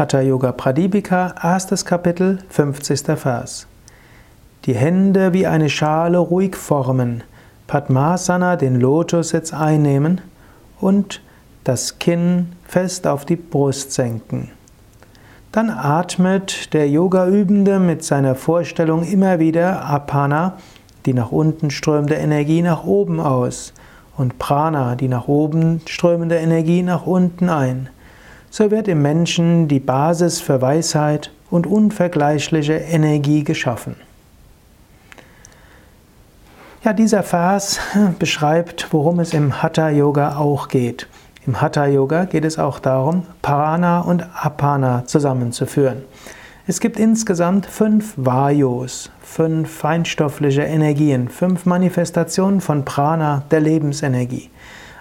Hatha Yoga Pradipika, erstes Kapitel, 50. Vers. Die Hände wie eine Schale ruhig formen, Padmasana den Lotussitz einnehmen und das Kinn fest auf die Brust senken. Dann atmet der Yoga-Übende mit seiner Vorstellung immer wieder Apana, die nach unten strömende Energie nach oben aus und Prana, die nach oben strömende Energie nach unten ein so wird im Menschen die Basis für Weisheit und unvergleichliche Energie geschaffen. Ja, dieser Vers beschreibt, worum es im Hatha Yoga auch geht. Im Hatha Yoga geht es auch darum, Prana und Apana zusammenzuführen. Es gibt insgesamt fünf Vayus, fünf feinstoffliche Energien, fünf Manifestationen von Prana, der Lebensenergie.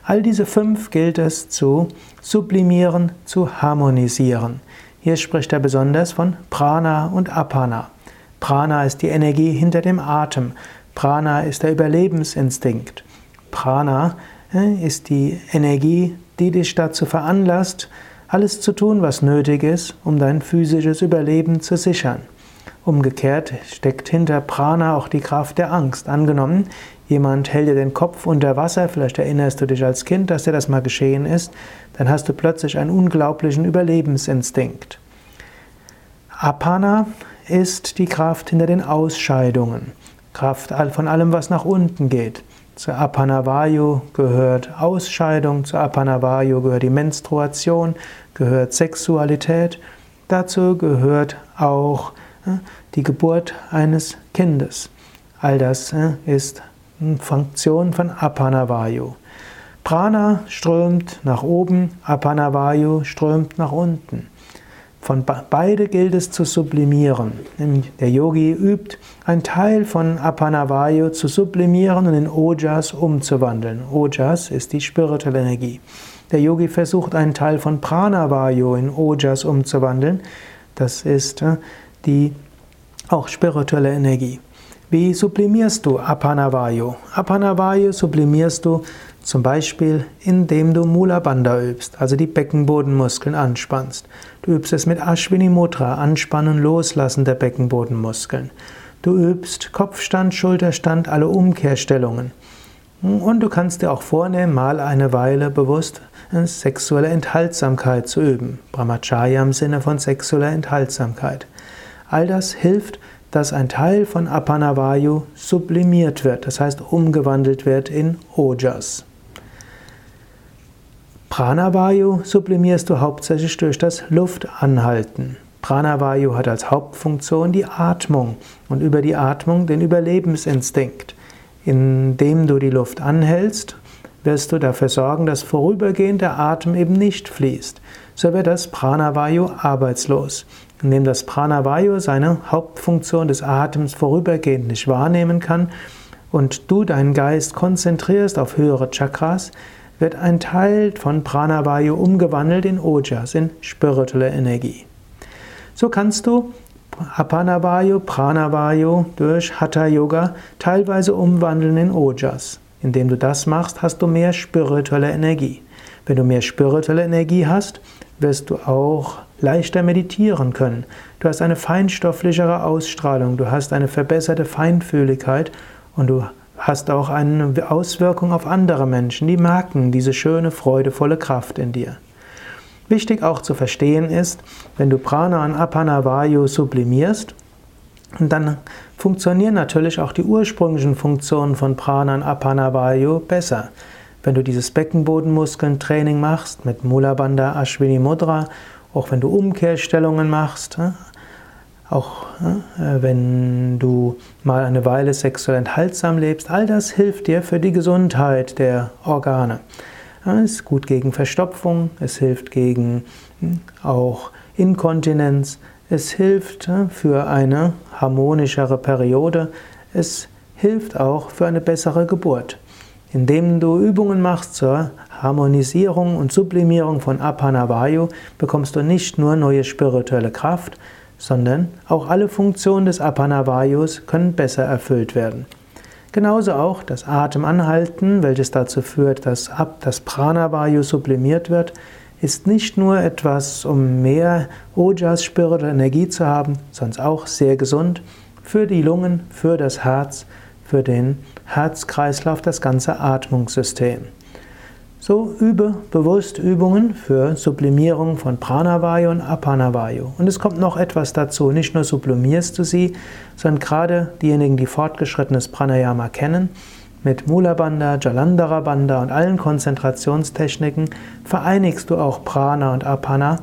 All diese fünf gilt es zu sublimieren, zu harmonisieren. Hier spricht er besonders von Prana und Apana. Prana ist die Energie hinter dem Atem. Prana ist der Überlebensinstinkt. Prana äh, ist die Energie, die dich dazu veranlasst, alles zu tun, was nötig ist, um dein physisches Überleben zu sichern. Umgekehrt steckt hinter Prana auch die Kraft der Angst. Angenommen, jemand hält dir den Kopf unter Wasser, vielleicht erinnerst du dich als Kind, dass dir das mal geschehen ist, dann hast du plötzlich einen unglaublichen Überlebensinstinkt. Apana ist die Kraft hinter den Ausscheidungen, Kraft von allem, was nach unten geht. Zu Apanavayu gehört Ausscheidung, zu Apanavayu gehört die Menstruation, gehört Sexualität, dazu gehört auch die Geburt eines Kindes. All das ist Funktion von Apanavayu. Prana strömt nach oben, Apanavayu strömt nach unten. Von beide gilt es zu sublimieren. Der Yogi übt, einen Teil von Apanavayu zu sublimieren und in Ojas umzuwandeln. Ojas ist die spirituelle Energie. Der Yogi versucht, einen Teil von Pranavayu in Ojas umzuwandeln. Das ist die auch spirituelle Energie. Wie sublimierst du Apanavayu? Apanavayu sublimierst du zum Beispiel, indem du Mula Bandha übst, also die Beckenbodenmuskeln anspannst. Du übst es mit Ashwini Mudra, Anspannen, Loslassen der Beckenbodenmuskeln. Du übst Kopfstand, Schulterstand, alle Umkehrstellungen. Und du kannst dir auch vornehmen, mal eine Weile bewusst sexuelle Enthaltsamkeit zu üben. Brahmacharya im Sinne von sexueller Enthaltsamkeit. All das hilft, dass ein Teil von Apanavayu sublimiert wird, das heißt umgewandelt wird in Ojas. Pranavayu sublimierst du hauptsächlich durch das Luftanhalten. Pranavayu hat als Hauptfunktion die Atmung und über die Atmung den Überlebensinstinkt. Indem du die Luft anhältst, wirst du dafür sorgen, dass vorübergehend der Atem eben nicht fließt. So wird das Pranavayu arbeitslos indem das Pranavayu seine Hauptfunktion des Atems vorübergehend nicht wahrnehmen kann und du deinen Geist konzentrierst auf höhere Chakras, wird ein Teil von Pranavayu umgewandelt in Ojas, in spirituelle Energie. So kannst du Apanavayu, Pranavayu durch Hatha Yoga teilweise umwandeln in Ojas. Indem du das machst, hast du mehr spirituelle Energie. Wenn du mehr spirituelle Energie hast, wirst du auch leichter meditieren können. Du hast eine feinstofflichere Ausstrahlung, du hast eine verbesserte Feinfühligkeit und du hast auch eine Auswirkung auf andere Menschen, die merken diese schöne, freudevolle Kraft in dir. Wichtig auch zu verstehen ist, wenn du Prana und Apana Vayu sublimierst, dann funktionieren natürlich auch die ursprünglichen Funktionen von Prana und Apana Vayu besser. Wenn du dieses Beckenbodenmuskeln-Training machst mit Mula Bandha Ashwini Mudra auch wenn du Umkehrstellungen machst, auch äh, wenn du mal eine Weile sexuell enthaltsam lebst, all das hilft dir für die Gesundheit der Organe. Es ist gut gegen Verstopfung, es hilft gegen hm, auch Inkontinenz, es hilft für eine harmonischere Periode, es hilft auch für eine bessere Geburt. Indem du Übungen machst zur Harmonisierung und Sublimierung von Apanavayu bekommst du nicht nur neue spirituelle Kraft, sondern auch alle Funktionen des Apanavayus können besser erfüllt werden. Genauso auch das Atemanhalten, welches dazu führt, dass ab das Pranavayu sublimiert wird, ist nicht nur etwas, um mehr Ojas, spirituelle Energie zu haben, sondern auch sehr gesund für die Lungen, für das Herz, für den Herzkreislauf, das ganze Atmungssystem. So übe bewusst Übungen für Sublimierung von Pranavayu und Apanavayu. Und es kommt noch etwas dazu. Nicht nur sublimierst du sie, sondern gerade diejenigen, die fortgeschrittenes Pranayama kennen, mit Mula Bandha, Jalandhara Bandha und allen Konzentrationstechniken vereinigst du auch Prana und Apana.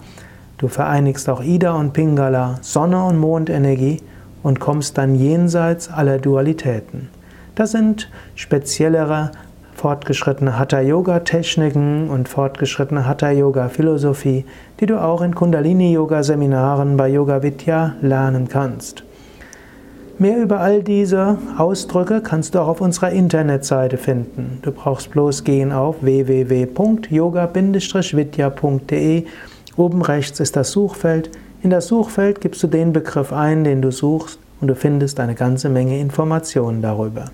Du vereinigst auch Ida und Pingala, Sonne und Mondenergie und kommst dann jenseits aller Dualitäten. Das sind speziellere fortgeschrittene Hatha-Yoga-Techniken und fortgeschrittene Hatha-Yoga-Philosophie, die du auch in Kundalini-Yoga-Seminaren bei Yoga Vidya lernen kannst. Mehr über all diese Ausdrücke kannst du auch auf unserer Internetseite finden. Du brauchst bloß gehen auf www.yoga-vidya.de. Oben rechts ist das Suchfeld. In das Suchfeld gibst du den Begriff ein, den du suchst, und du findest eine ganze Menge Informationen darüber.